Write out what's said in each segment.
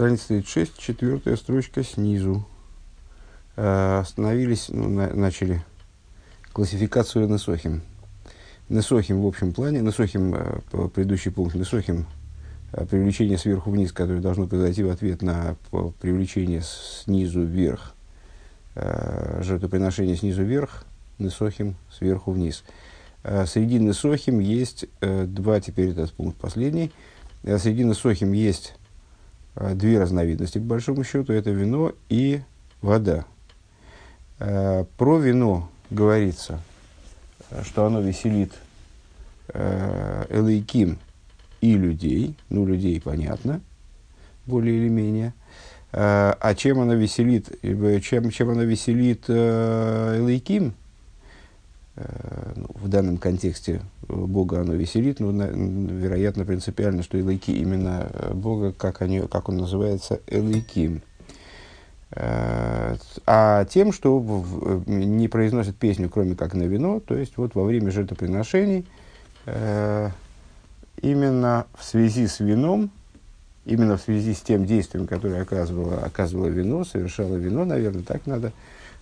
Страница 36, четвертая строчка снизу. Э, остановились, ну, на, начали классификацию Несохим. Несохим в общем плане, Несохим, э, предыдущий пункт, Несохим э, привлечение сверху вниз, которое должно произойти в ответ на привлечение снизу вверх, э, жертвоприношение снизу вверх, Несохим сверху вниз. Э, среди Несохим есть э, два, теперь этот пункт последний, э, среди Несохим есть две разновидности, по большому счету, это вино и вода. Э, про вино говорится, что оно веселит э, Элейким и людей, ну, людей понятно, более или менее. А чем оно веселит, чем, чем оно веселит Элейким, в данном контексте Бога оно веселит, но, вероятно, принципиально, что Элайки именно э, Бога, как, они, как он называется, Элайким. Э, а тем, что не произносят песню, кроме как на вино, то есть вот во время жертвоприношений, э, именно в связи с вином, именно в связи с тем действием, которое оказывало, оказывало вино, совершало вино, наверное, так надо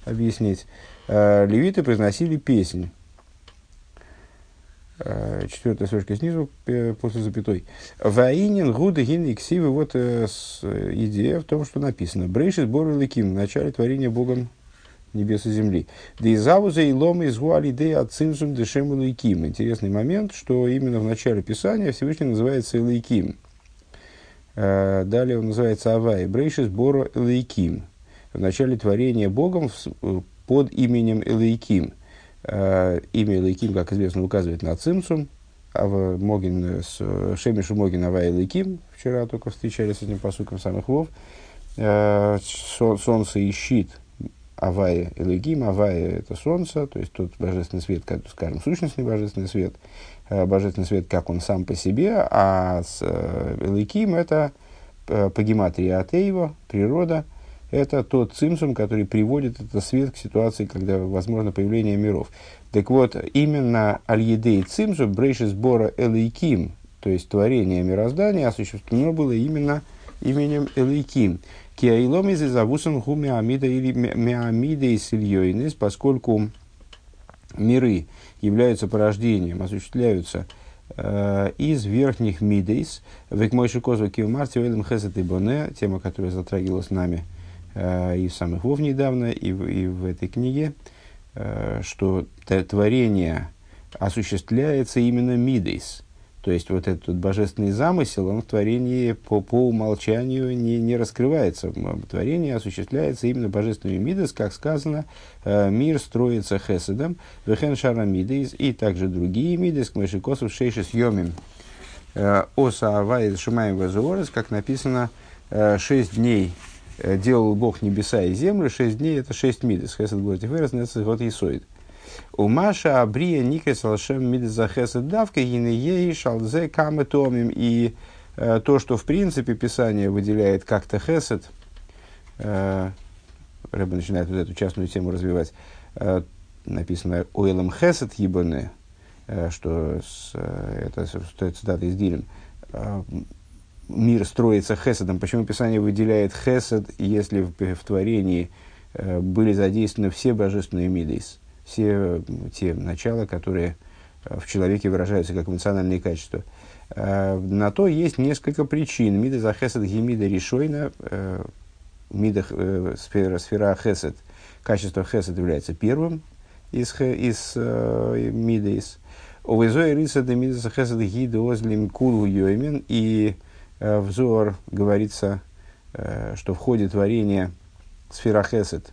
объяснить, левиты произносили песнь. Э, четвертая строчка снизу, после запятой. Ваинин, гуда, гин и ксивы. Вот э, идея в том, что написано. Брейшис бор ликим. В начале творения Богом небес и земли. Да и завуза и ломы из гуали де ацинсум дешем лейким. Интересный момент, что именно в начале Писания Всевышний называется Лейким. Э, далее он называется Авай. Брейшис бор лейким. В начале творения Богом под именем Элейким. Э, имя Лейким, как известно, указывает на Цимсум, а в Могин, с Шемишу Могин Авай Лейким, вчера только встречались с этим посуком самых вов, э, солнце и щит Авая Элегим, Авая это солнце, то есть тот божественный свет, как, скажем, сущностный божественный свет, э, божественный свет, как он сам по себе, а с Элегим это по гематрии Атеева, природа – это тот цимсум, который приводит этот свет к ситуации, когда возможно появление миров. Так вот, именно аль-едей цимсум брейшис бора элейким, то есть творение мироздания, осуществлено было именно именем элейким. Киаилом из завусом ху миамида или миамида и сильёйнес, поскольку миры являются порождением, осуществляются э, из верхних мидейс, век мойши козу боне, тема, которая затрагивалась нами – и в самых Вов недавно, и в, и в этой книге, э, что творение осуществляется именно мидейс. То есть вот этот божественный замысел, он в творении по, по умолчанию не, не раскрывается. Творение осуществляется именно божественным мидейс, как сказано, э, мир строится хеседом, вехен шара мидейс, и также другие мидейс, к мышикосу шейшис йомим. Оса авай шумаем как написано, шесть дней Э, делал Бог небеса и землю, шесть дней это шесть мидес. Хесед будет ферес, вот Исоид. У Маша Абрия Никес Алшем Мидес за Хесед Давка Гинеей Шалзе Камы Томим. И э, то, что в принципе Писание выделяет как-то Хесед, э, Рэбе начинает вот эту частную тему развивать, э, написано Ойлам Хесед Ебане, э, что с, э, это, что цитата из Дилем, э, мир строится хеседом. Почему Писание выделяет хесед, если в, в творении э, были задействованы все божественные мидейс, все те начала, которые э, в человеке выражаются как эмоциональные качества. Э, на то есть несколько причин. Мида за хесед гемида решойна, э, мида э, сфера, сфера хесед, качество хесед является первым из, из э, мидейс. Овезой риса де мида за хесед гида озлим кулу йоймен и Э, взор говорится, э, что в ходе творения сфера Хесед,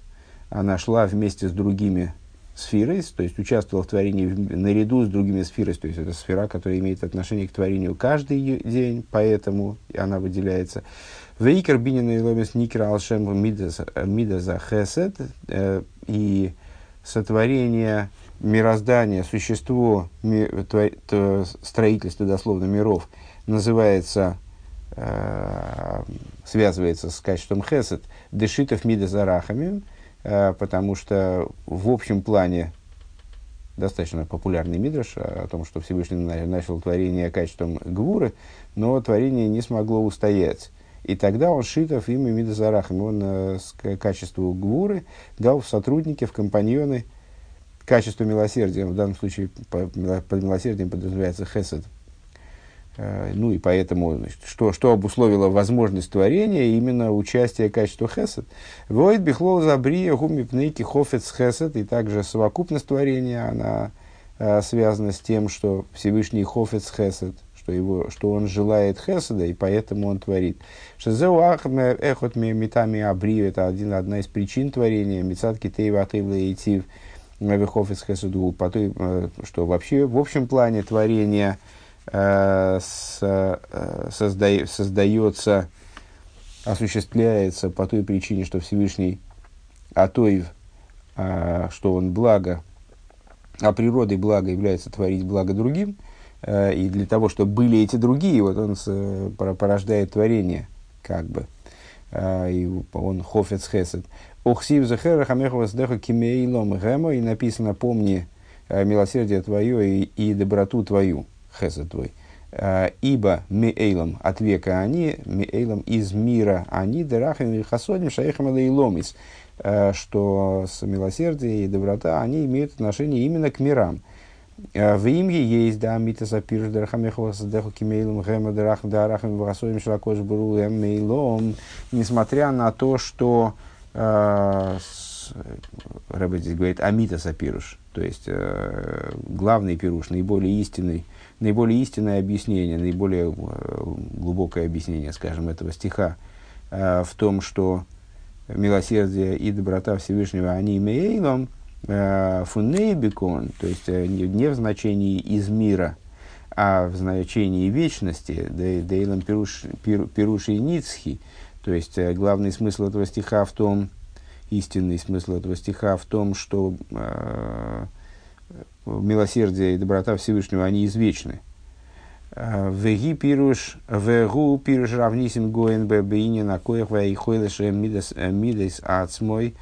она шла вместе с другими сферой, то есть участвовала в творении наряду с другими сферами, то есть это сфера, которая имеет отношение к творению каждый день, поэтому она выделяется. Вейкер бинин и ломис никер алшем мида за хесед э, и сотворение мироздания, существо строительства дословно миров называется Э, связывается с качеством хесед, дешитов мида зарахами, э, потому что в общем плане достаточно популярный мидраш о том, что Всевышний начал творение качеством гвуры, но творение не смогло устоять. И тогда он шитов имя Мидазарахами. Он э, качеству гвуры дал в сотрудники, в компаньоны качество милосердия. В данном случае по, под милосердием подразумевается хесед. Э, ну и поэтому, значит, что, что обусловило возможность творения, именно участие качества хесед. Воид бихлол забрия гуми пнейки хофец хесед, и также совокупность творения, она э, связана с тем, что Всевышний хофец хесед, что, его, что он желает хеседа, и поэтому он творит. Шезеу эхот метами абри, это один, одна из причин творения, мецад китейва атывла и тив, вехофец хеседу, по той, э, что вообще в общем плане творения созда, создается, осуществляется по той причине, что Всевышний Атоев, э, что он благо, а природой благо является творить благо другим – Э, и для того, чтобы были эти другие, вот он порождает творение, как бы. Э, и он хофец хесед. Охсив захера хамехова сдеха кимейлом гэмо, и написано, помни э, милосердие твое и, и доброту твою, хесед твой. Ибо меэйлом от века они, меэйлом из мира они, дерахим и хасодим шаехам лейломис, что с милосердие и доброта, они имеют отношение именно к мирам. Э, в имге есть, да, мита сапирш дарахамехова садеху кимейлом гэма дарах дарахам варасоем широкош бру мейлом, несмотря на то, что э, Рэббит здесь говорит амита сапируш, то есть э, главный пируш, наиболее истинный, наиболее истинное объяснение, наиболее э, глубокое объяснение, скажем, этого стиха э, в том, что милосердие и доброта Всевышнего, они мейлом, Э, фунейбикон, то есть не в значении из мира, а в значении вечности, дейлам пируш и ницхи, то есть главный смысл этого стиха в том, истинный смысл этого стиха в том, что э, милосердие и доброта Всевышнего, они извечны. Веги пируш, вегу пируш равнисим гоен бебеине на коях вейхойлеше мидес ацмой,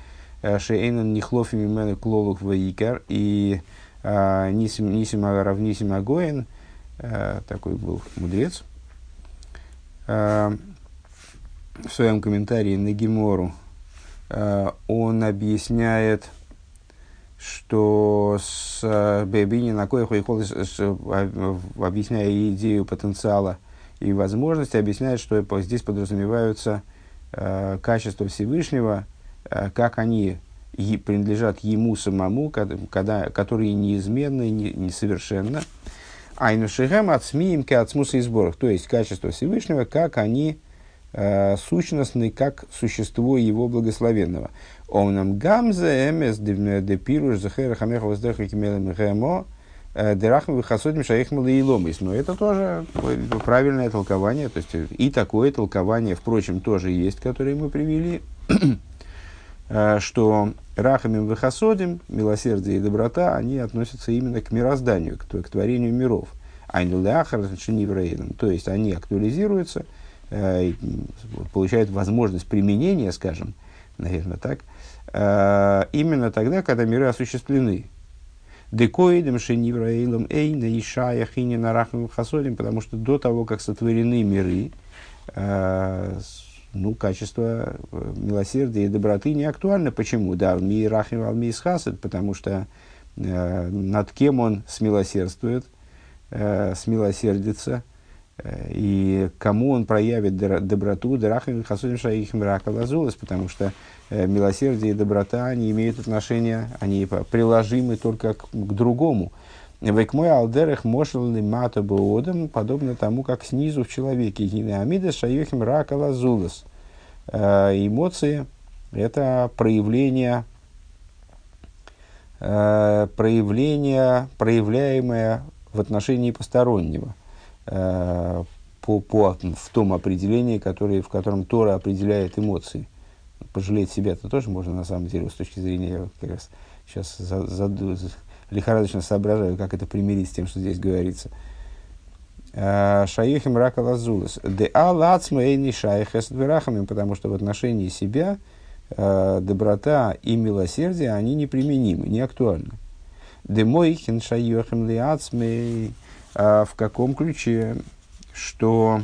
Э, Шейнан Нихлофи Мимену Клолух Ваикар и э, Нисим Равнисим Агоин, э, такой был мудрец, в своем комментарии на Гемору он объясняет, что с Бебини на коих объясняя идею потенциала и возможности, объясняет, что здесь подразумеваются качества Всевышнего, Э, как они принадлежат ему самому, когда, которые неизменны, несовершенны. Айну шехем от смиим ке от смуса и сборах, то есть качество Всевышнего, как они э, сущностны, как существо его благословенного. Он нам гамзе эмес депируш захера хамеха воздеха кимелем гэмо э, дерахм выхасодим шаихм лейломис. Но это тоже правильное толкование, то есть и такое толкование, впрочем, тоже есть, которое мы привели. Э, что рахамим выхасодим, милосердие и доброта, они относятся именно к мирозданию, к, к творению миров. Айнуляхар то есть они актуализируются, э, получают возможность применения, скажем, наверное, так, э, именно тогда, когда миры осуществлены. Декоидем шенивраилом эйна и шаях и не хасодим, потому что до того, как сотворены миры, ну, качество э, милосердия и доброты не актуально. Почему? Да, ми рахим ал ми потому что э, над кем он смилосердствует, э, смилосердится, э, и кому он проявит доброту, дарахим хасудим шаихим ракалазулас, потому что э, милосердие и доброта, они имеют отношение, они приложимы только к, к другому. Векмой алдерех мошел мата боодам, подобно тому, как снизу в человеке. Гинеамида шаюхим рака лазулас. Э, эмоции – это проявление, э, проявление, проявляемое в отношении постороннего э, по, по, в том определении, которое, в котором Тора определяет эмоции. Пожалеть себя-то тоже можно, на самом деле, с точки зрения, я как раз сейчас за, за, лихорадочно соображаю, как это примирить с тем, что здесь говорится. Э, шаихим рака лазулас. Де алацма эйни шаихес дверахами, потому что в отношении себя э, доброта и милосердие, они неприменимы, не актуальны. Де мойхин шаихим лиацмей, э, в каком ключе, что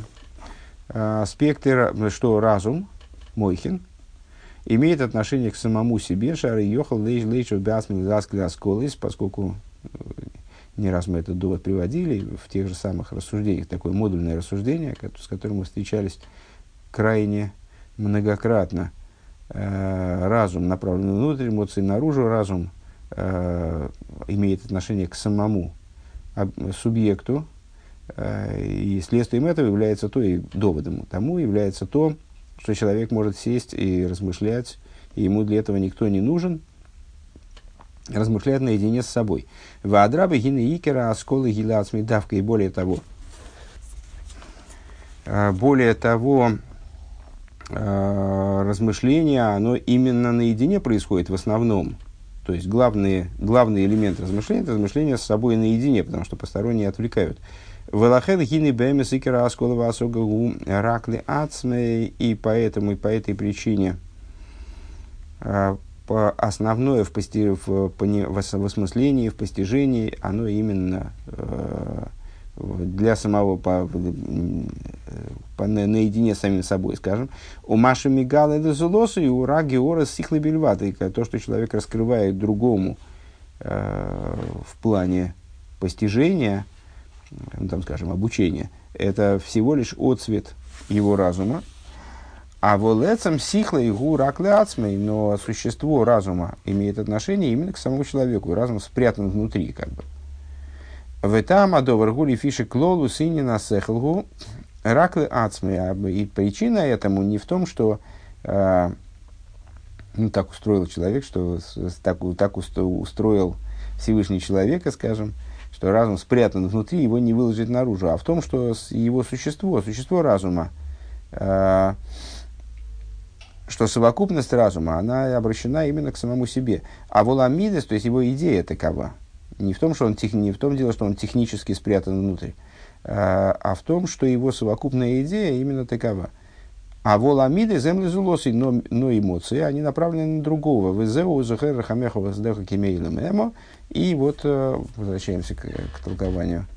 спектр, что разум, Мойхин, имеет отношение к самому себе, шары йохал лейш лейшев бясмил засклясколис, поскольку не раз мы этот довод приводили в тех же самых рассуждениях, такое модульное рассуждение, с которым мы встречались крайне многократно. Э, разум направлен внутрь, эмоции наружу, разум э, имеет отношение к самому субъекту, э, и следствием этого является то, и доводом тому является то, что человек может сесть и размышлять, и ему для этого никто не нужен, размышляет наедине с собой. Ваадрабы гины икера, осколы гилацми давка, и более того, более того, э, размышление, оно именно наедине происходит в основном. То есть главный, главный элемент размышления – это размышление с собой наедине, потому что посторонние отвлекают. Велахед гини бэмес икера асколова асогагу ракли ацме, и поэтому, и по этой причине по основное в, пости, в, в, осмыслении, в постижении, оно именно э, для самого по, по, наедине с самим собой, скажем. У Маши Мигала это зулосу и у Раги Ора Сихлы Бельваты. То, что человек раскрывает другому э, в плане постижения, там, скажем, обучения, это всего лишь отцвет его разума. А волецам сихла и гу раклеацмей, но существо разума имеет отношение именно к самому человеку. Разум спрятан внутри, как бы. В этом адовар гули фиши клолу сини на сехлгу раклы ацмы. А и причина этому не в том, что э, ну, так устроил человек, что так, так устроил Всевышний человека, скажем, что разум спрятан внутри, его не выложить наружу, а в том, что его существо, существо разума, э, что совокупность разума, она обращена именно к самому себе. А воламидес, то есть его идея такова – не в том, что он тех, не в том дело, что он технически спрятан внутрь, а, а в том, что его совокупная идея именно такова. А воламиды земли зулосы, но, но эмоции, они направлены на другого. Везеу зухер хамехова сдеха кемейлем эмо. И вот э, возвращаемся к, к толкованию,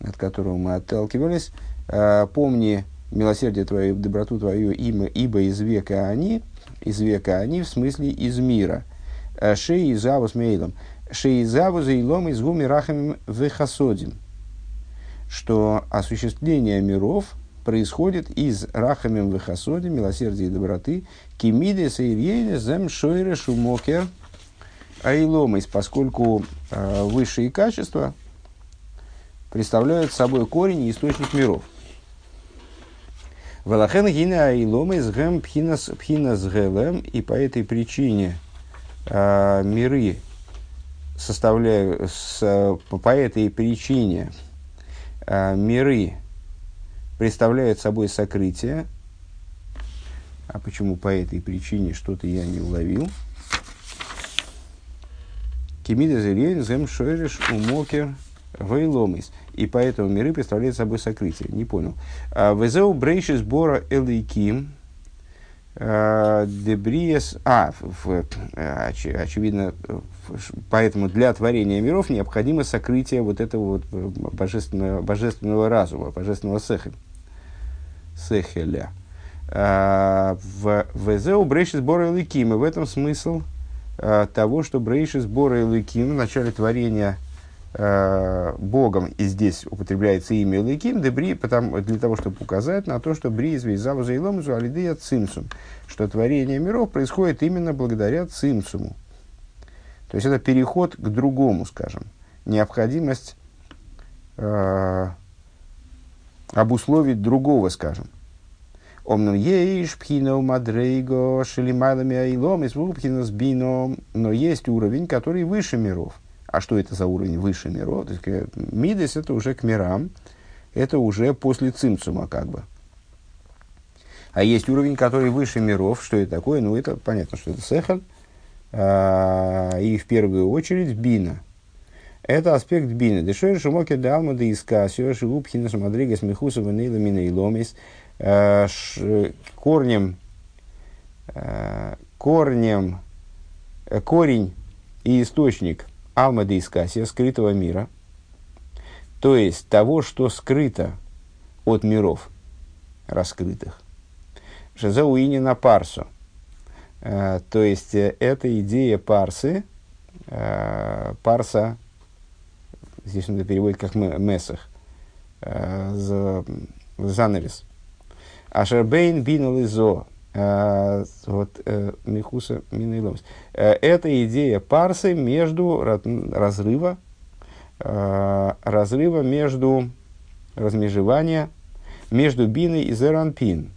от которого мы отталкивались. Э, помни милосердие твое, доброту твою, имя, ибо из века они, из века они, в смысле из мира. Э, Шеи завус мейлом. Шейзаву за илом из гуми рахами вехасодим, что осуществление миров происходит из рахамим вехасодим, милосердия и доброты, кимиде сейрьене зем шойре шумокер аиломис, поскольку э, высшие качества представляют собой корень и источник миров. Валахен гина аиломис гэм пхинас пхинас гэлэм, и по этой причине э, миры составляю, с, по этой причине э, миры представляют собой сокрытие. А почему по этой причине что-то я не уловил? Кемида зелень, зем шойриш, умокер, вейломис. И поэтому миры представляют собой сокрытие. Не понял. А, Везеу брейшис бора элейким, Э, Дебриес, а, в, э, оч, очевидно, поэтому для творения миров необходимо сокрытие вот этого вот э, божественного, божественного разума, божественного сехеля. Сехеля. В Везеу Брейшис Бора Ликим, и в этом смысл того, что Брейшис Бора Ликим в начале творения э, Богом, и здесь употребляется имя Лейким, дебри, потому, для того, чтобы указать на то, что бри извейзаву за иломзу алидея цимсум, что творение миров происходит именно благодаря цимсуму. То есть это переход к другому, скажем, необходимость обусловить другого, скажем. Омнум ейш пхино мадрейго шелимайлами айлом из бином, но есть уровень, который выше миров – а что это за уровень выше миров? То есть, э, мидес это уже к мирам, это уже после цимцума как бы. А есть уровень, который выше миров. Что это такое? Ну, это понятно, что это сехаль. А, и в первую очередь бина. Это аспект бина. Дешер шумоки далма да иска, сюэши лупхина шамадрига смехуса ванейла мина и ломис. Корнем, а, корнем, э, корень и источник Алма де Искасия, скрытого мира, то есть того, что скрыто от миров. раскрытых. Шезауини на парсу. То есть, это идея парсы, парса, здесь он это переводит как месах, занавес. Ашербейн бинал изо, Э, вот э, Михуса Минейломс. Э, это идея парсы между разрыва, разрыва между размежевания между биной и зеранпин.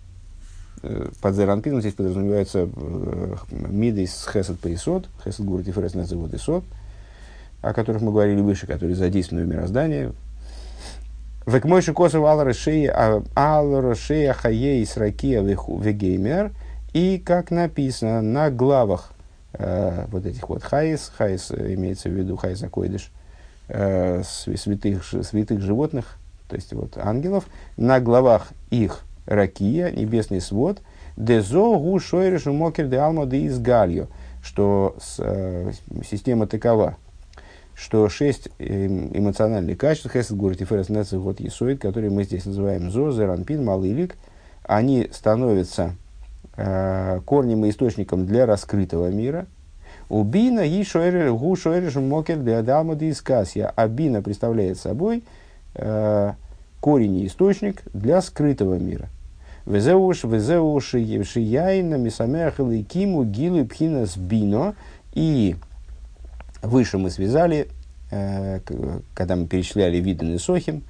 Под зеранпином здесь подразумевается мидис с хесед поисот, хесед гурти фрес называют исот, о которых мы говорили выше, которые задействованы в мироздании, Век мой шикосов ал рошея хаей сракия вегеймер. И, как написано на главах э, вот этих вот хайс, хайс имеется в виду хайс акойдыш, э, святых, святых животных, то есть вот ангелов, на главах их ракия, небесный свод, дезо гу шойрешу мокер де алма де изгальо, что с, э, система такова – что шесть эм, эмоциональных качеств, хесед, гурит и ферес, вот есоид, которые мы здесь называем зо, зеранпин, малылик, они становятся э, корнем и источником для раскрытого мира. Убина и гу шойреш мокер для адама дискасия. А бина представляет собой э, корень и источник для скрытого мира. Везеуш, везеуш, шияйна, мисамех, киму, гилу, пхинас, бино. И Выше мы связали, э, когда мы перечисляли виды несохим,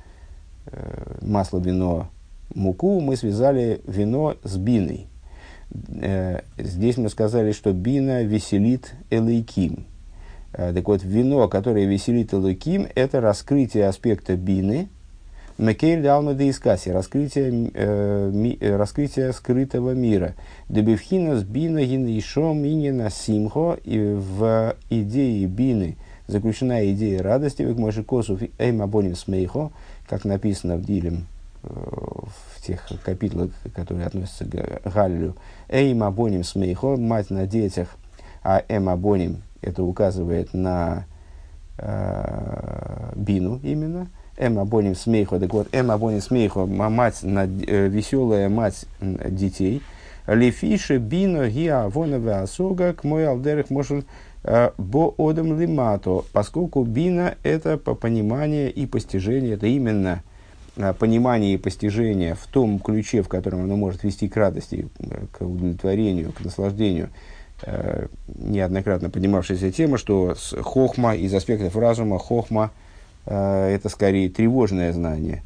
э, масло, вино, муку, мы связали вино с биной. Э, здесь мы сказали, что бина веселит элейким. Так вот, вино, которое веселит элейким, это раскрытие аспекта бины, Мекель Далма де Искаси, раскрытие, э, ми, раскрытие скрытого мира. Дебевхина с бина гинишом минина симхо, и в идее бины заключена идея радости, как мой косу эйм абоним смейхо, как написано в Дилем, в тех капитлах, которые относятся к Галлю. Эйм абоним смейхо, мать на детях, а эм абоним, это указывает на э, бину именно – Эм абоним смейхо, так вот, эм абоним смейхо, мать, э, веселая мать детей. Лефише бино гиа вонаве асога к мой алдерах может э, бо одам лимато, поскольку бина это по пониманию и постижению, это именно э, понимание и постижение в том ключе, в котором оно может вести к радости, к удовлетворению, к наслаждению, неоднократно поднимавшаяся тема, что хохма из аспектов разума, хохма – Э, это скорее тревожное знание.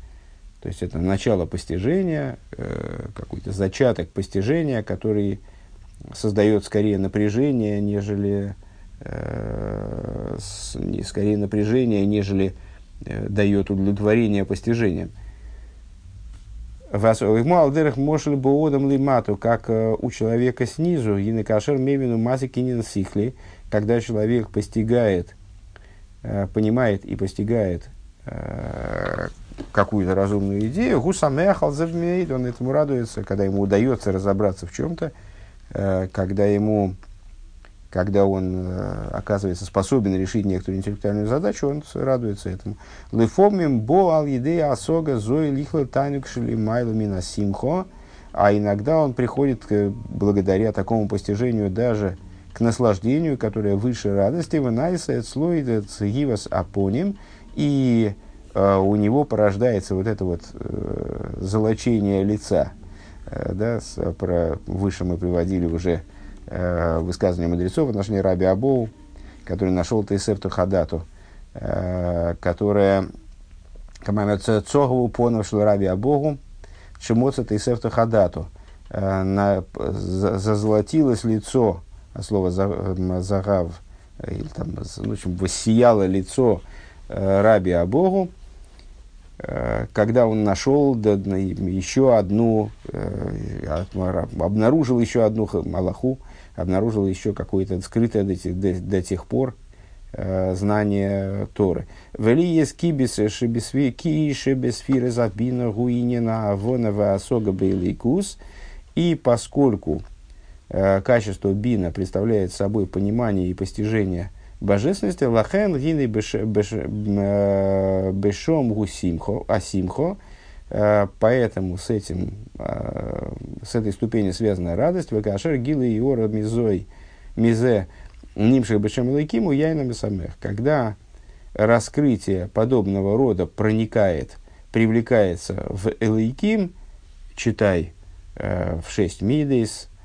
То есть это начало постижения, э, какой-то зачаток постижения, который создает скорее напряжение, нежели э, скорее напряжение, нежели дает удовлетворение постижением. Алдерах мошель боодам лимату, как у человека снизу, и на кашер мевину мазикинин сихли, когда человек постигает Э, понимает и постигает э, какую-то разумную идею, гусамехал завмеет, он этому радуется, когда ему удается разобраться в чем-то, э, когда ему, когда он оказывается способен решить некоторую интеллектуальную задачу, он радуется этому. Лифомим бо ал едея асога зои лихла майлу мина симхо, а иногда он приходит благодаря такому постижению даже к наслаждению, которое выше радости, вынайсает слой цигивас апоним, и э, у него порождается вот это вот э, золочение лица. Э, да, с, про, выше мы приводили уже э, высказывание мудрецов в отношении Раби Абоу, который нашел Тейсефту Хадату, э, которая Камамец Цогову что Раби Абогу, Шимоца Тейсефту Хадату, э, на, зазолотилось лицо от слова загав, или там, ну, в общем, воссияло лицо раби Абогу, э, когда он нашел еще одну, э, обнаружил еще одну Аллаху, обнаружил еще какое-то скрытое до, до, до тех пор э, знание Торы. Вели есть кибис шебесви ки шебесфиры забина гуинина авонова асога бейликус. И поскольку качество бина представляет собой понимание и постижение божественности, лахен гины э, бешом гусимхо, асимхо, Э, поэтому с, этим, э, с этой ступенью связана радость. Вакашер гилы и ора мизой мизе нимших бешем лайкиму яйнами самех. Когда раскрытие подобного рода проникает, привлекается в элайким, читай э, в шесть мидейс, э,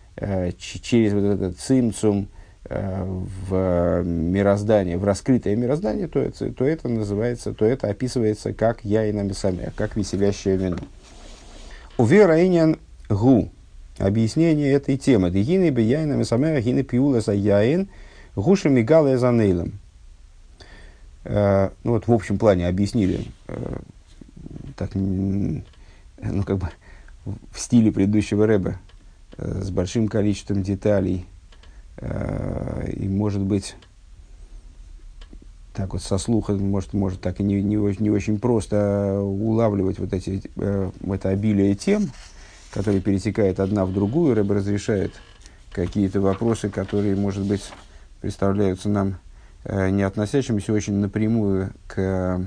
через вот этот цимцум, Э, в мироздание, в раскрытое мироздание, то то это называется, то это описывается как яина самех, как веселящее вино. У Вераинян гу. Объяснение этой темы. Дегины бы яина мисамех, гины пиула за яин, гуша мигала за нейлом. Э, ну вот в общем плане объяснили, э, так, ну как бы в стиле предыдущего рэба, с большим количеством деталей, Э, и может быть, так вот со слуха, может, может так и не, не, не очень просто улавливать вот эти, э, это обилие тем, которые перетекают одна в другую. Рэб разрешает какие-то вопросы, которые, может быть, представляются нам э, не относящимися очень напрямую к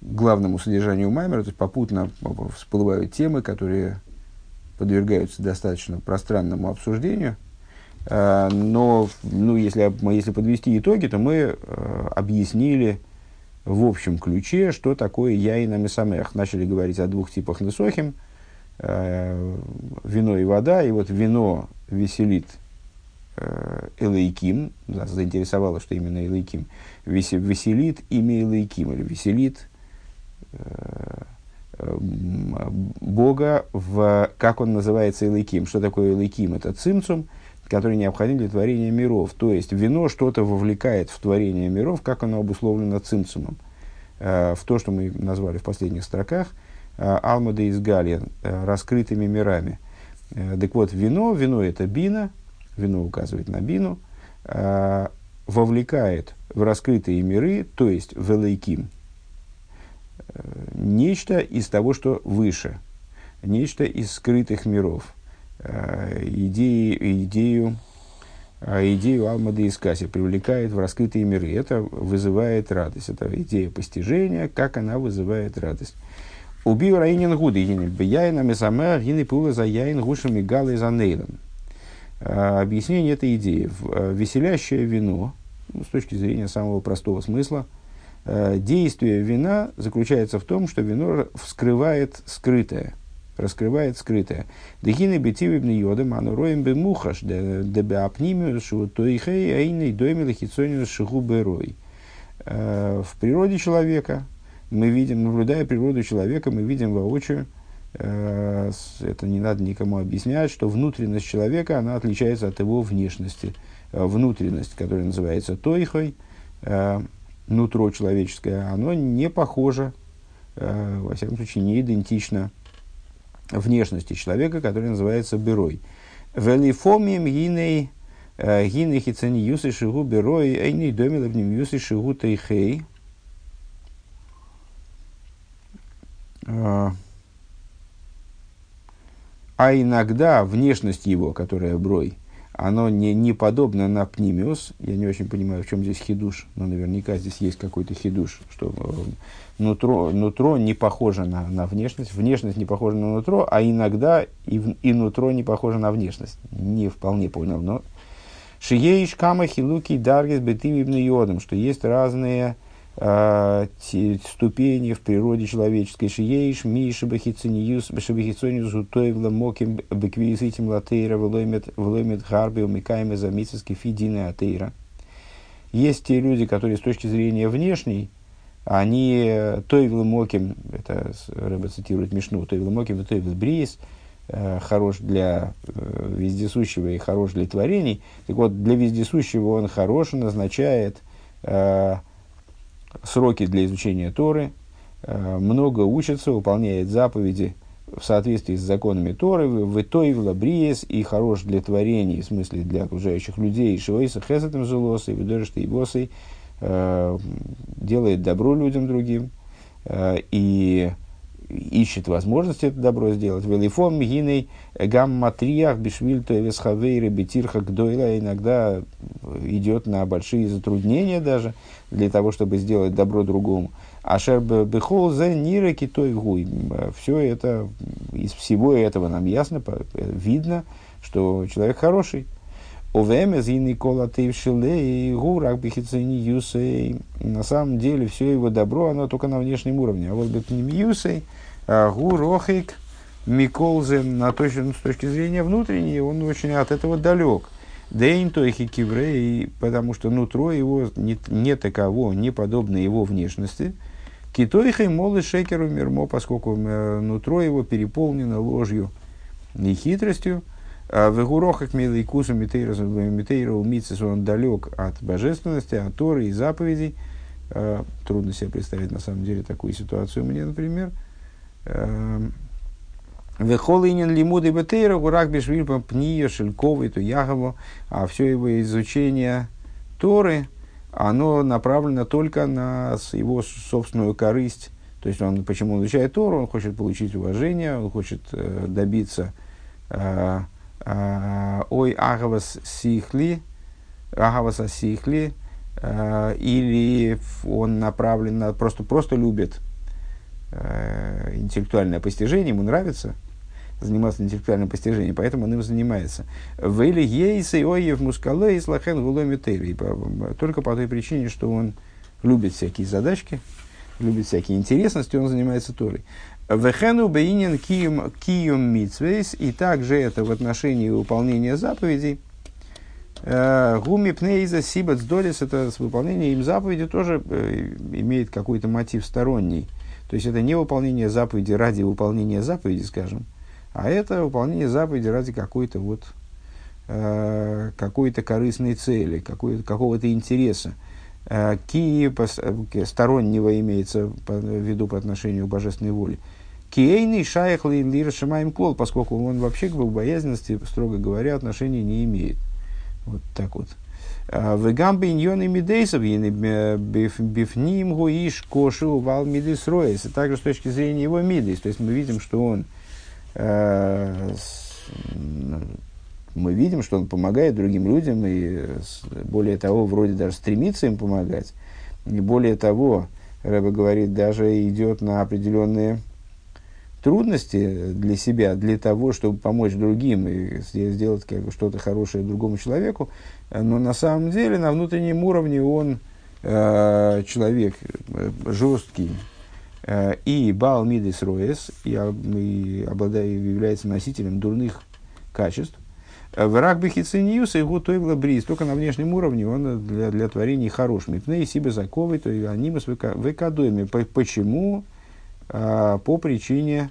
главному содержанию Маймера, то есть попутно всплывают темы, которые подвергаются достаточно пространному обсуждению. Э, но ну, если, если подвести итоги, то мы э, объяснили в общем ключе, что такое яина месамех. Начали говорить о двух типах несохим, э, вино и вода. И вот вино веселит Элейким, нас заинтересовало, что именно Элейким, веселит имя Элейким, или веселит Бога, в, как он называется Элейким. Что такое Элейким? Это цимцум, который необходим для творения миров. То есть вино что-то вовлекает в творение миров, как оно обусловлено цимцумом. Э, в то, что мы назвали в последних строках, э, Алмада из Галия, э, раскрытыми мирами. Так вот, вино, вино это бина, вино указывает на бину, вовлекает в раскрытые миры, то есть в элейким, нечто из того, что выше, нечто из скрытых миров, идеи, идею, идею Алмады Искаси привлекает в раскрытые миры. Это вызывает радость. Это идея постижения, как она вызывает радость. Убил Раинин Гуды, Бияйна Месамер, Гины Пула за Яин Гушами Галы за Нейлом. Объяснение этой идеи. Веселящее вино, ну, с точки зрения самого простого смысла, действие вина заключается в том, что вино вскрывает скрытое – раскрывает скрытое. Дехины бетивибны йодом, ану роем бы мухаш, дебе апнимию, шу тойхей, айной дойми лохицонию шиху берой. Э, в природе человека мы видим, наблюдая природу человека, мы видим воочию, э, это не надо никому объяснять, что внутренность человека, она отличается от его внешности. Э, внутренность, которая называется тойхой, нутро человеческое, оно не похоже, во всяком случае, не идентично внешности человека, который называется берой. Велифомием гиней э, гиней хицани юсы шигу берой эйни домила в ним юсы шигу тейхей. А, а иногда внешность его, которая брой, оно не, не подобно на пнимиус. Я не очень понимаю, в чем здесь хидуш, но наверняка здесь есть какой-то хидуш, что э, нутро, нутро не похоже на, на внешность, внешность не похожа на нутро, а иногда и, и нутро не похоже на внешность. Не вполне понял, но... Шиеиш кама хилуки даргис бетивибны йодом, что есть разные ступени в природе человеческой. Шиеиш ми шабахицониюс шабахицониюс утоевла моким беквизитим латейра влоймет харби умикаемы за мицески фидины атейра. Есть те люди, которые с точки зрения внешней они Тойвил Моким, это Рэба цитирует Мишну, Тойвил Моким и Тойвил Бриес, э, хорош для э, вездесущего и хорош для творений. Так вот, для вездесущего он хорош, назначает э, сроки для изучения Торы, э, много учится, выполняет заповеди в соответствии с законами Торы, в Тойвила Бриес и хорош для творений, в смысле для окружающих людей, Шивойса Хесатом Зулоса, и Ведоришта и Босой, Э, делает добро людям другим э, и ищет возможность это добро сделать. Велифом гиней гамматриях бишвильто весхавейры бетирха гдойла иногда идет на большие затруднения даже для того, чтобы сделать добро другому. Ашер бехол за нира китой гуй. Все это, из всего этого нам ясно, видно, что человек хороший. Овеме зины кола и гурак бихицини юсей. На самом деле все его добро, оно только на внешнем уровне. А вот бепним юсей, гурохик, миколзен, на точно, с точки зрения внутренней, он очень от этого далек. Дейн тойхи киврей, потому что нутро его не, не таково, не подобно его внешности. Китойхой молы шекеру мирмо, поскольку э, нутро его переполнено ложью и хитростью. А в Игурохах Милайкусу Митейра Умицис он далек от божественности, от Торы и заповедей. А, трудно себе представить на самом деле такую ситуацию мне, например. Вехолинин лимуды бетейра гурак бешвильпа пния шельковый то ягово, а все его изучение Торы, оно направлено только на его собственную корысть. То есть он, почему он изучает Тору, он хочет получить уважение, он хочет э, добиться э, а, ой агавас сихли, агаваса сихли, а, или он направлен на, просто, просто любит а, интеллектуальное постижение, ему нравится заниматься интеллектуальным постижением, поэтому он им занимается. Вели ейсы оев мускале и слахен Только по той причине, что он любит всякие задачки, любит всякие интересности, он занимается Торой. Вехену бейнин киюм, митсвейс, и также это в отношении выполнения заповедей. Э, гуми пнейза сибац долис, это с выполнением им заповеди тоже э, имеет какой-то мотив сторонний. То есть это не выполнение заповеди ради выполнения заповеди, скажем, а это выполнение заповеди ради какой-то вот э, какой-то корыстной цели, какого-то интереса. Э, ки стороннего имеется в виду по отношению к божественной воле. Киейный шаях лир шамаем клол, поскольку он вообще к богобоязненности, строго говоря, отношения не имеет. Вот так вот. «Э, в гамбе иньоны мидейсов бифним гуиш кошу вал мидис роес. И также с точки зрения его мидейс. То есть мы видим, что он мы видим, что он помогает другим людям, и более того, вроде даже стремится им помогать. И более того, Рэба говорит, даже идет на определенные трудности для себя, для того, чтобы помочь другим и сделать как что-то хорошее другому человеку. Но на самом деле на внутреннем уровне он э, человек э, жесткий, э, и Баал Мидис Роес, и, и обладает, является носителем дурных качеств, в рак хицениюса его тойгла бриз. Только на внешнем уровне он для, для творений хорош. Мипней себе заковый, то есть анимус векадоми. Почему? А, по причине,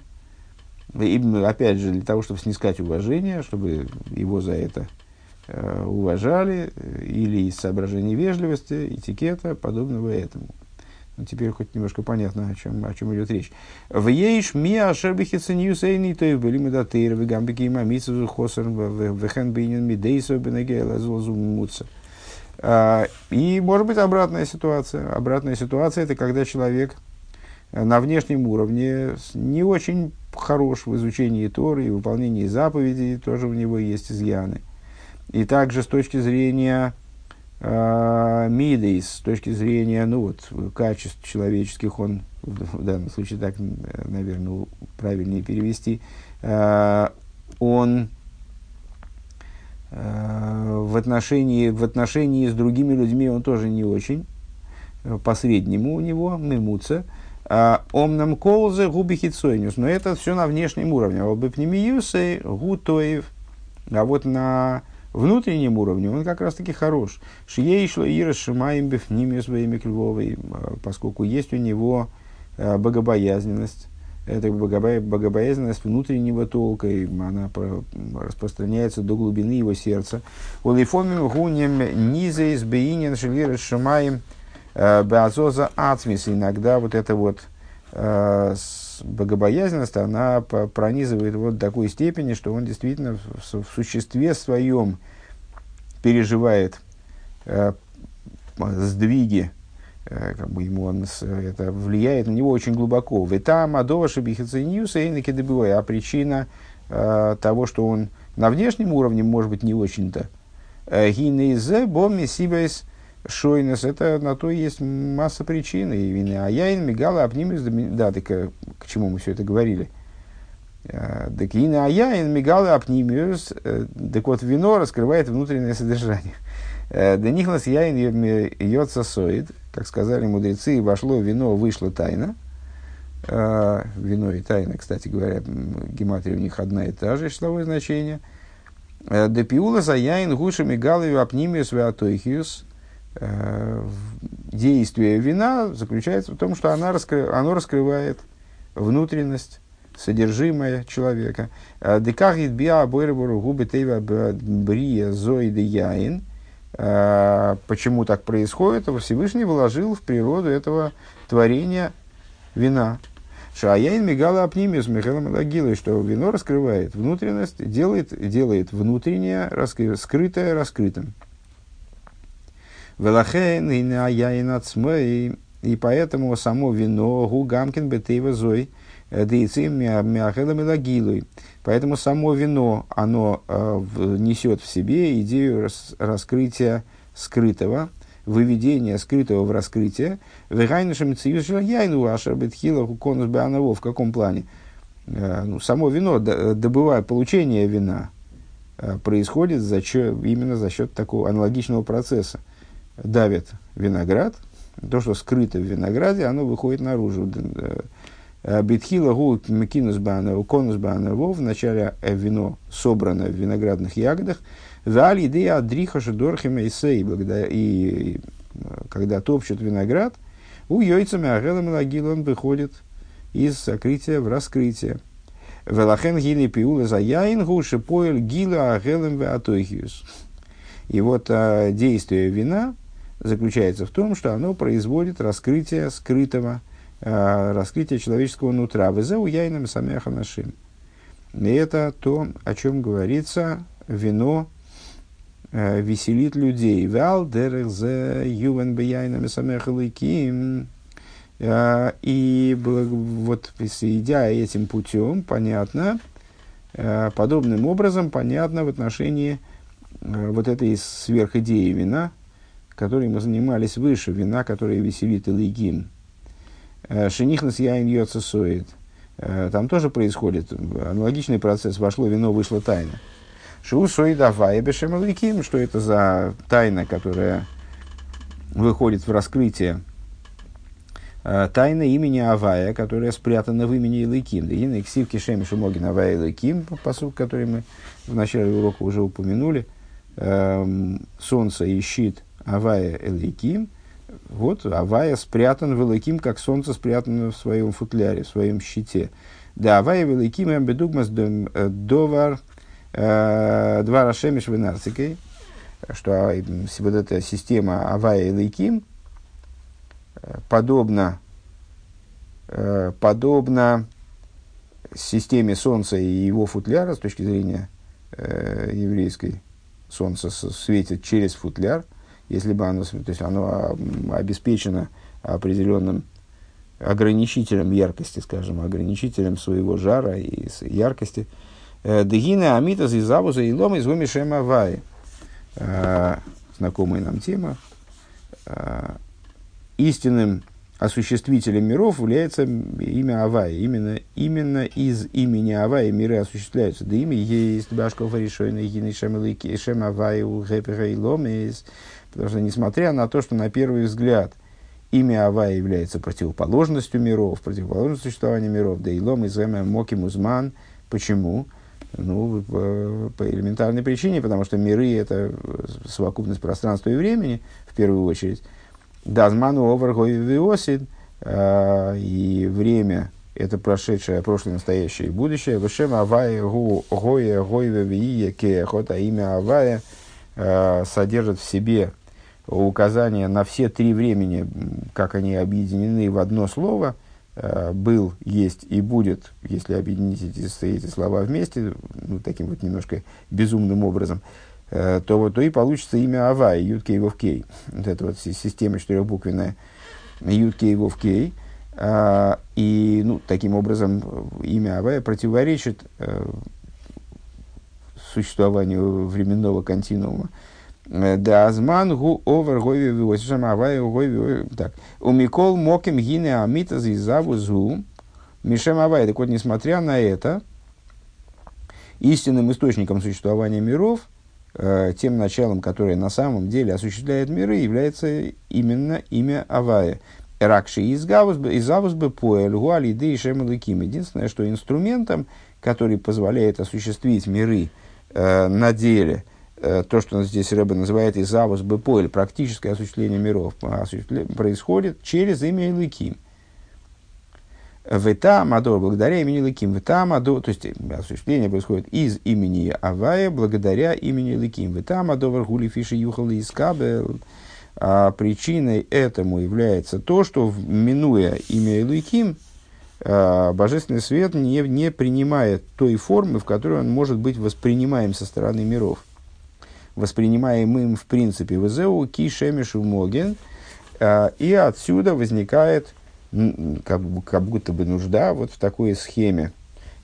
опять же, для того, чтобы снискать уважение, чтобы его за это а, уважали, или из соображений вежливости, этикета, подобного этому. Ну, теперь хоть немножко понятно, о чем, о чем идет речь. В ейш ми ашербихи ценью сейни, то и были мы в гамбики и мамицу, хосер, в хен бейнин мидейсо, бенегейла, злозу муца. А, и может быть обратная ситуация. Обратная ситуация это когда человек на внешнем уровне не очень хорош в изучении Торы и выполнении заповедей, тоже у него есть изъяны. И также с точки зрения а, Мидейс, с точки зрения ну, вот, качеств человеческих, он в данном случае так, наверное, правильнее перевести, а, он а, в отношении, в отношении с другими людьми он тоже не очень, по-среднему у него, мемуца, омнам колзе губи хитсойнюс, но это все на внешнем уровне, а обыпнемиюсей гутоев, а вот на внутреннем уровне он как раз таки хорош. Шией шло и расшимаем бифними своими кльвовой, а, поскольку есть у него а, богобоязненность. Это богобоязненность внутреннего толка, и она распространяется до глубины его сердца. Улифомим гунем низе из бейнин шелира шимаем беазоза ацмис. Иногда вот это вот богобоязненность, она пронизывает вот до такой степени, что он действительно в, существе своем переживает э, сдвиги, э, как бы ему он, это влияет на него очень глубоко. Витам адова шабихициньюса и накидебуя, а причина э, того, что он на внешнем уровне может быть не очень-то. Э, Гинейзе боми сибайс Шойнес, это на то есть масса причин. И вины. А я мигала обнимес, да, так к чему мы все это говорили. Так и на я мигала обнимес, так вот вино раскрывает внутреннее содержание. Да нихлас яин йоца соид, как сказали мудрецы, вошло вино, вышло тайна. Вино и тайна, кстати говоря, гематрия у них одна и та же числовое значение. Депиула за яин гушами галою апнимиус веатойхиус. Действие вина заключается в том, что она раскры, оно раскрывает внутренность, содержимое человека. Декахит биа бойрбору губы тейва брия зоиды яин – Э, почему так происходит? Всевышний вложил в природу этого творения вина. Шаяин мигала апнимиус Михаилом Лагилой, что вино раскрывает внутренность, делает, делает внутреннее, раскры, скрытое раскрытым. Велахен и ацмей, и поэтому само вино гугамкин бетейва зой, э, дейцим мяхелам и лагилой. Поэтому само вино, оно э, несет в себе идею рас, раскрытия скрытого, выведения скрытого в раскрытие. яйну В каком плане? Э, ну, само вино, добывая получение вина, происходит за счет, именно за счет такого аналогичного процесса. Давит виноград, то, что скрыто в винограде, оно выходит наружу э, Э, Битхила гу кинус бана, конус бана вов, вначале э, вино собрано в виноградных ягодах, Вали идея дриха шедорхима и сей, и когда топчут виноград, у яйцами агелом лагил он выходит из сокрытия в раскрытие. Велахен гили пиула за яин гуши поэль гила агелем веатойхиус. И вот а, действие вина заключается в том, что оно производит раскрытие скрытого, Э, раскрытие человеческого нутра. Везеу яйным самеха нашим. И это то, о чем говорится, вино э, веселит людей. Вал дерзе ювен бияйнами самеха лейким. Э, и вот, идя этим путем, понятно, подобным образом понятно в отношении вот этой сверхидеи вина, которой мы занимались выше, вина, которая веселит Илигим, Э, Шенихнес яин йоца соид. Э, там тоже происходит аналогичный процесс. Вошло вино, вышло тайна. Шу соид авая бешемаликим. Что это за тайна, которая выходит в раскрытие э, тайна имени Авая, которая спрятана в имени Илыким. Да и ксив кишем шумогин Авая Илыким, посуд, который мы в начале урока уже упомянули. Солнце и щит Авая Илыким – вот Авая спрятан великим, как солнце спрятано в своем футляре, в своем щите. Да, Авая великим эм бедугмас э, довар э, два рашемиш венарцикой, что а, вот эта система Авая великим э, подобна, подобна системе Солнца и его футляра с точки зрения еврейской. Солнце светит через футляр – если бы оно, то есть оно обеспечено определенным ограничителем яркости, скажем, ограничителем своего жара и яркости. Э, Дегина амитас из завуза и лом из гумишем авай. Э, знакомая нам тема. Э, истинным осуществителем миров является имя Авая. Именно, именно из имени Авая миры осуществляются. Да имя есть Башков решойна Гины Шем Авая Ломис. Потому что, несмотря на то, что на первый взгляд имя Авая является противоположностью миров, противоположностью существования миров, да и лом из моки музман. Почему? Ну, по, по элементарной причине, потому что миры – это совокупность пространства и времени, в первую очередь. Дазману овергойвиосид, а, и время – это прошедшее, прошлое, настоящее и будущее. Вышем Авая гу гоя гойве вие кехот, а имя Авая а, содержит в себе указания на все три времени, как они объединены в одно слово, э, был, есть и будет, если объединить эти, эти слова вместе, ну, таким вот немножко безумным образом, то, вот, то и получится имя Авай, Юткей Вовкей. Вот эта вот система четырехбуквенная Юткей Вовкей. А, и ну, таким образом имя Авая противоречит э, существованию временного континуума. Да азман гу овер гойви виосишам авай гойви так. У Микол моким гине амита зизаву зу мишем авай. Так вот, несмотря на это, истинным источником существования миров, э, тем началом, которое на самом деле осуществляет миры, является именно имя Авая. Ракши из Авус бы поэль гуали и шемалыким. Единственное, что инструментом, который позволяет осуществить миры э, на деле, э, то, что здесь Рэбе называет Изавус Бепоэль, практическое осуществление миров, осуществля... происходит через имя Илыким. Вета Мадор, благодаря имени Лыким. Вета Мадор, то есть осуществление происходит из имени Авая, благодаря имени Лыким. Вета Мадор, Гули Фиши Юхал и Скабел. А причиной этому является то, что, минуя имя Илуиким, а, божественный свет не, не принимает той формы, в которой он может быть воспринимаем со стороны миров. Воспринимаемым в принципе в ки шемишу моген, а, и отсюда возникает как, как будто бы нужда вот в такой схеме.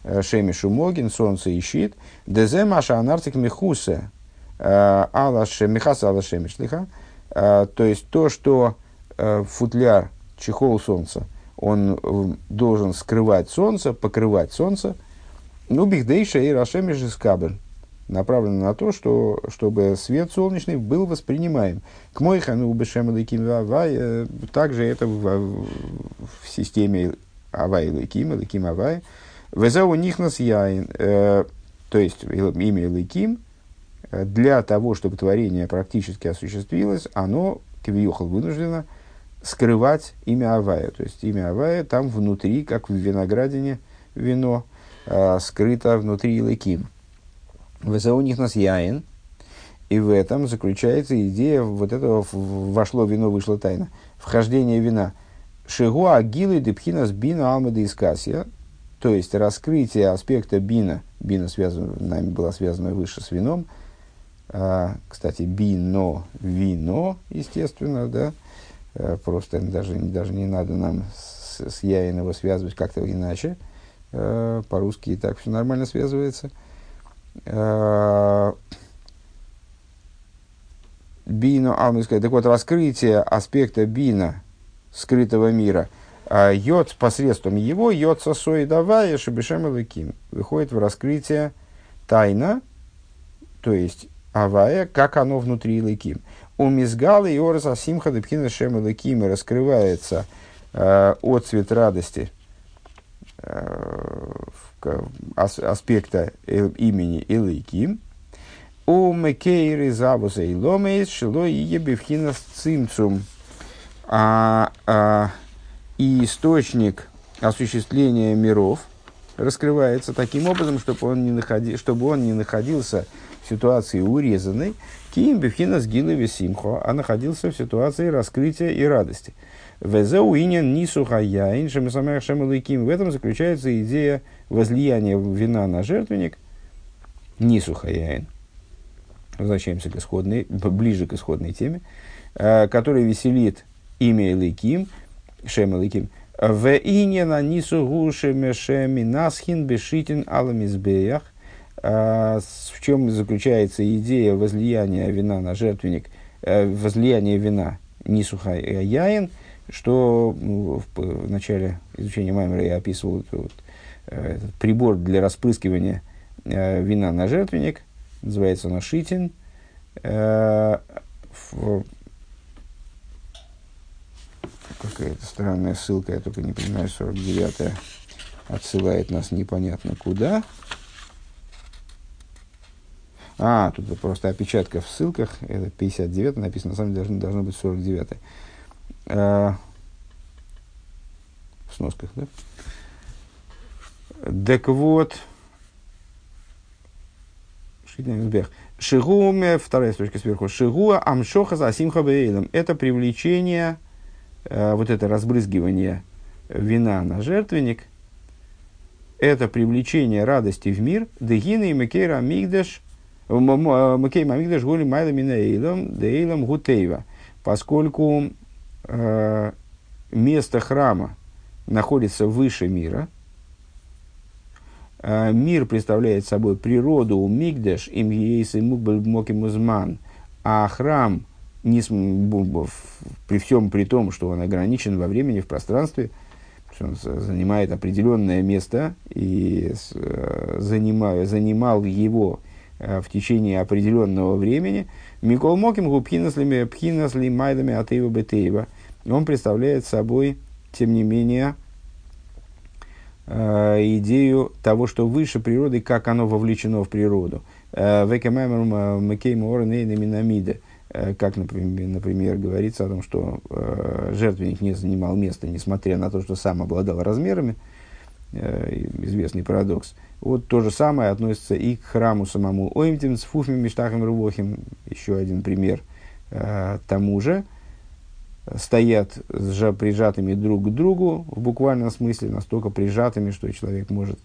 Э, Шемишу Могин, солнце и щит. Дезе Маша Анартик Мехусе. Э, Алаш Мехаса Алаш Шемишлиха. Э, то есть то, что футляр, чехол солнца, он должен скрывать солнце, покрывать солнце. Ну, бихдейша и рашемиш из кабель направлено на то, что, чтобы свет солнечный был воспринимаем. К мой хану бешем авай, также это в, в системе авай лейким, лейким авай. Веза у них нас яин, э, то есть имя лейким, э, для того, чтобы творение практически осуществилось, оно, квиохал, вынуждено скрывать имя Авая. То есть имя Авая там внутри, как в виноградине вино, э, скрыто внутри лейким. Веса у них нас яин. И в этом заключается идея вот этого «вошло вино, вышло тайна». Вхождение вина. Шигу агилы депхинас бина алмада искасия. То есть раскрытие аспекта бина. Бина связана, нами была связана выше с вином. А, кстати, бино, вино, естественно, да. А, просто даже, даже не надо нам с, с яин его связывать как-то иначе. А, по-русски и так все нормально связывается. Бина Алминская. Так вот, раскрытие аспекта бина, скрытого мира, э, йод посредством его, йод сосой давая шабишем лыким, выходит в раскрытие тайна, то есть авая, как оно внутри лыким. У мизгала и орас асимха депхина шем лыким раскрывается э, отцвет радости э, аспекта имени Элейким, у Мекейры Завуса и Ломейс Шило и Ебевхина Цимцум. А, а, и источник осуществления миров раскрывается таким образом, чтобы он не, находи, чтобы он не находился в ситуации урезанной, Киим Бевхина с Гилови Симхо, а находился в ситуации раскрытия и радости. Везеуинен нисухаяин шемесамях шемалыким. В этом заключается идея возлияния вина на жертвенник. Нисухаяин. Возвращаемся к исходной, ближе к исходной теме, э, который веселит имя Элыким, Шем Элыким. В инена нисугу шемешеми насхин бешитин аламизбеях. Э, в чем заключается идея возлияния вина на жертвенник, э, возлияния вина нисухаяин – что в, в начале изучения Маймера я описывал этот, вот, э, этот прибор для распрыскивания э, вина на жертвенник, называется он шитин. Э, какая-то странная ссылка, я только не понимаю, 49-я отсылает нас непонятно куда. А, тут просто опечатка в ссылках, это 59 написано, на самом деле должно, должно быть 49 -е. Э, в сносках, да? Так вот, Шигуме, вторая строчка сверху. Шигуа амшоха за симха Это привлечение, э, вот это разбрызгивание вина на жертвенник. Это привлечение радости в мир. Дегина и Макейра Мигдаш, Макейма Мигдаш гули майла мина эйлом, дейлом гутейва. Поскольку Э, место храма находится выше мира. Э, мир представляет собой природу у Мигдеш, им мукбель мокимузман, а храм, не, при всем при том, что он ограничен во времени, в пространстве, что он занимает определенное место и э, занимал, занимал его э, в течение определенного времени, Микол Моким Губхинасли Пхинасли Майдами Атеева Бетеева, он представляет собой, тем не менее, э, идею того, что выше природы, как оно вовлечено в природу. Минамида – Э, как, например, говорится о том, что э, жертвенник не занимал места, несмотря на то, что сам обладал размерами, э, известный парадокс. Вот то же самое относится и к храму самому. Оимтим с фуфми миштахем рувохим, еще один пример э, тому же, стоят сжа, прижатыми друг к другу, в буквальном смысле, настолько прижатыми, что человек может,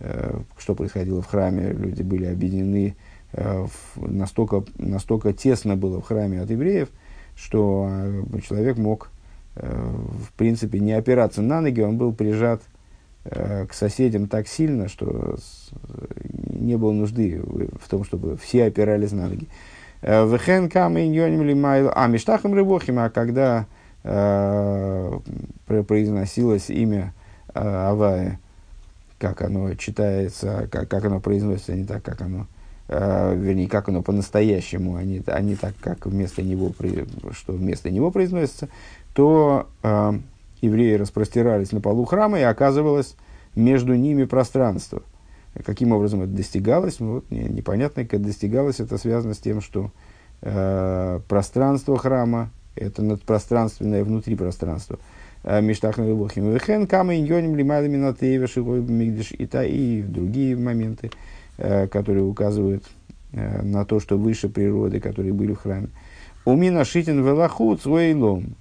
э, что происходило в храме, люди были объединены Э, настолько, настолько тесно было в храме от евреев, что э, человек мог, э, в принципе, не опираться на ноги, он был прижат к соседям так сильно, что не было нужды в том, чтобы все опирались на ноги. Вехен а миштахам рыбохим, а когда произносилось имя Авая, как оно читается, как, как оно произносится, не так, как оно э, вернее, как оно по-настоящему, а не, а не так, как вместо него, что вместо него произносится, то э, евреи распростирались на полу храма, и оказывалось между ними пространство. Каким образом это достигалось? Ну, вот, не, непонятно, как достигалось. Это связано с тем, что э, пространство храма – это надпространственное внутри пространства. Э, Миштах Навилохим. Вехен, Кама, Иньоним, Натеева, Шигой, Мигдиш, и та, и другие моменты. Э, которые указывают э, на то, что выше природы, которые были в храме. Умина шитин велахут лом.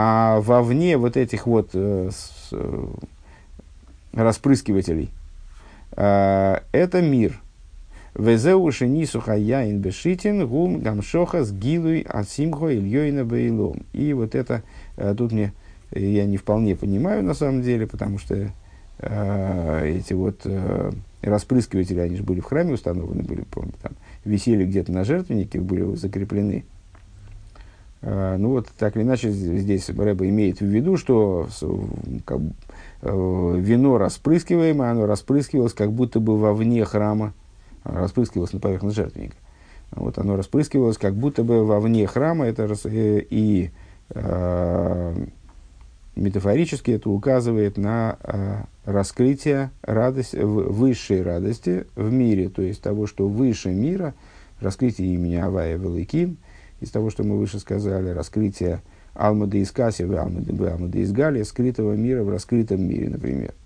А вовне вот этих вот э, с, э, распрыскивателей э, это мир. Везеу шенису хаяин бешитин гум гамшоха с гилуй асимхо ильёйна бейлом. И вот это, э, тут мне, я не вполне понимаю на самом деле, потому что э, эти вот э, распрыскиватели, они же были в храме установлены, были, помню, там, висели где-то на жертвеннике, были закреплены. Э, ну вот, так или иначе, здесь Рэба имеет в виду, что как, э, вино распрыскиваемое, оно распрыскивалось как будто бы вовне храма, распрыскивалось на поверхность жертвенника. Вот оно распрыскивалось как будто бы вовне храма, это э, и э, метафорически это указывает на э, раскрытие радости, высшей радости в мире, то есть того, что выше мира, раскрытие имени Авая Великим, из того, что мы выше сказали, раскрытие Алмады из Каси, Алмады из Галия, скрытого мира в раскрытом мире, например –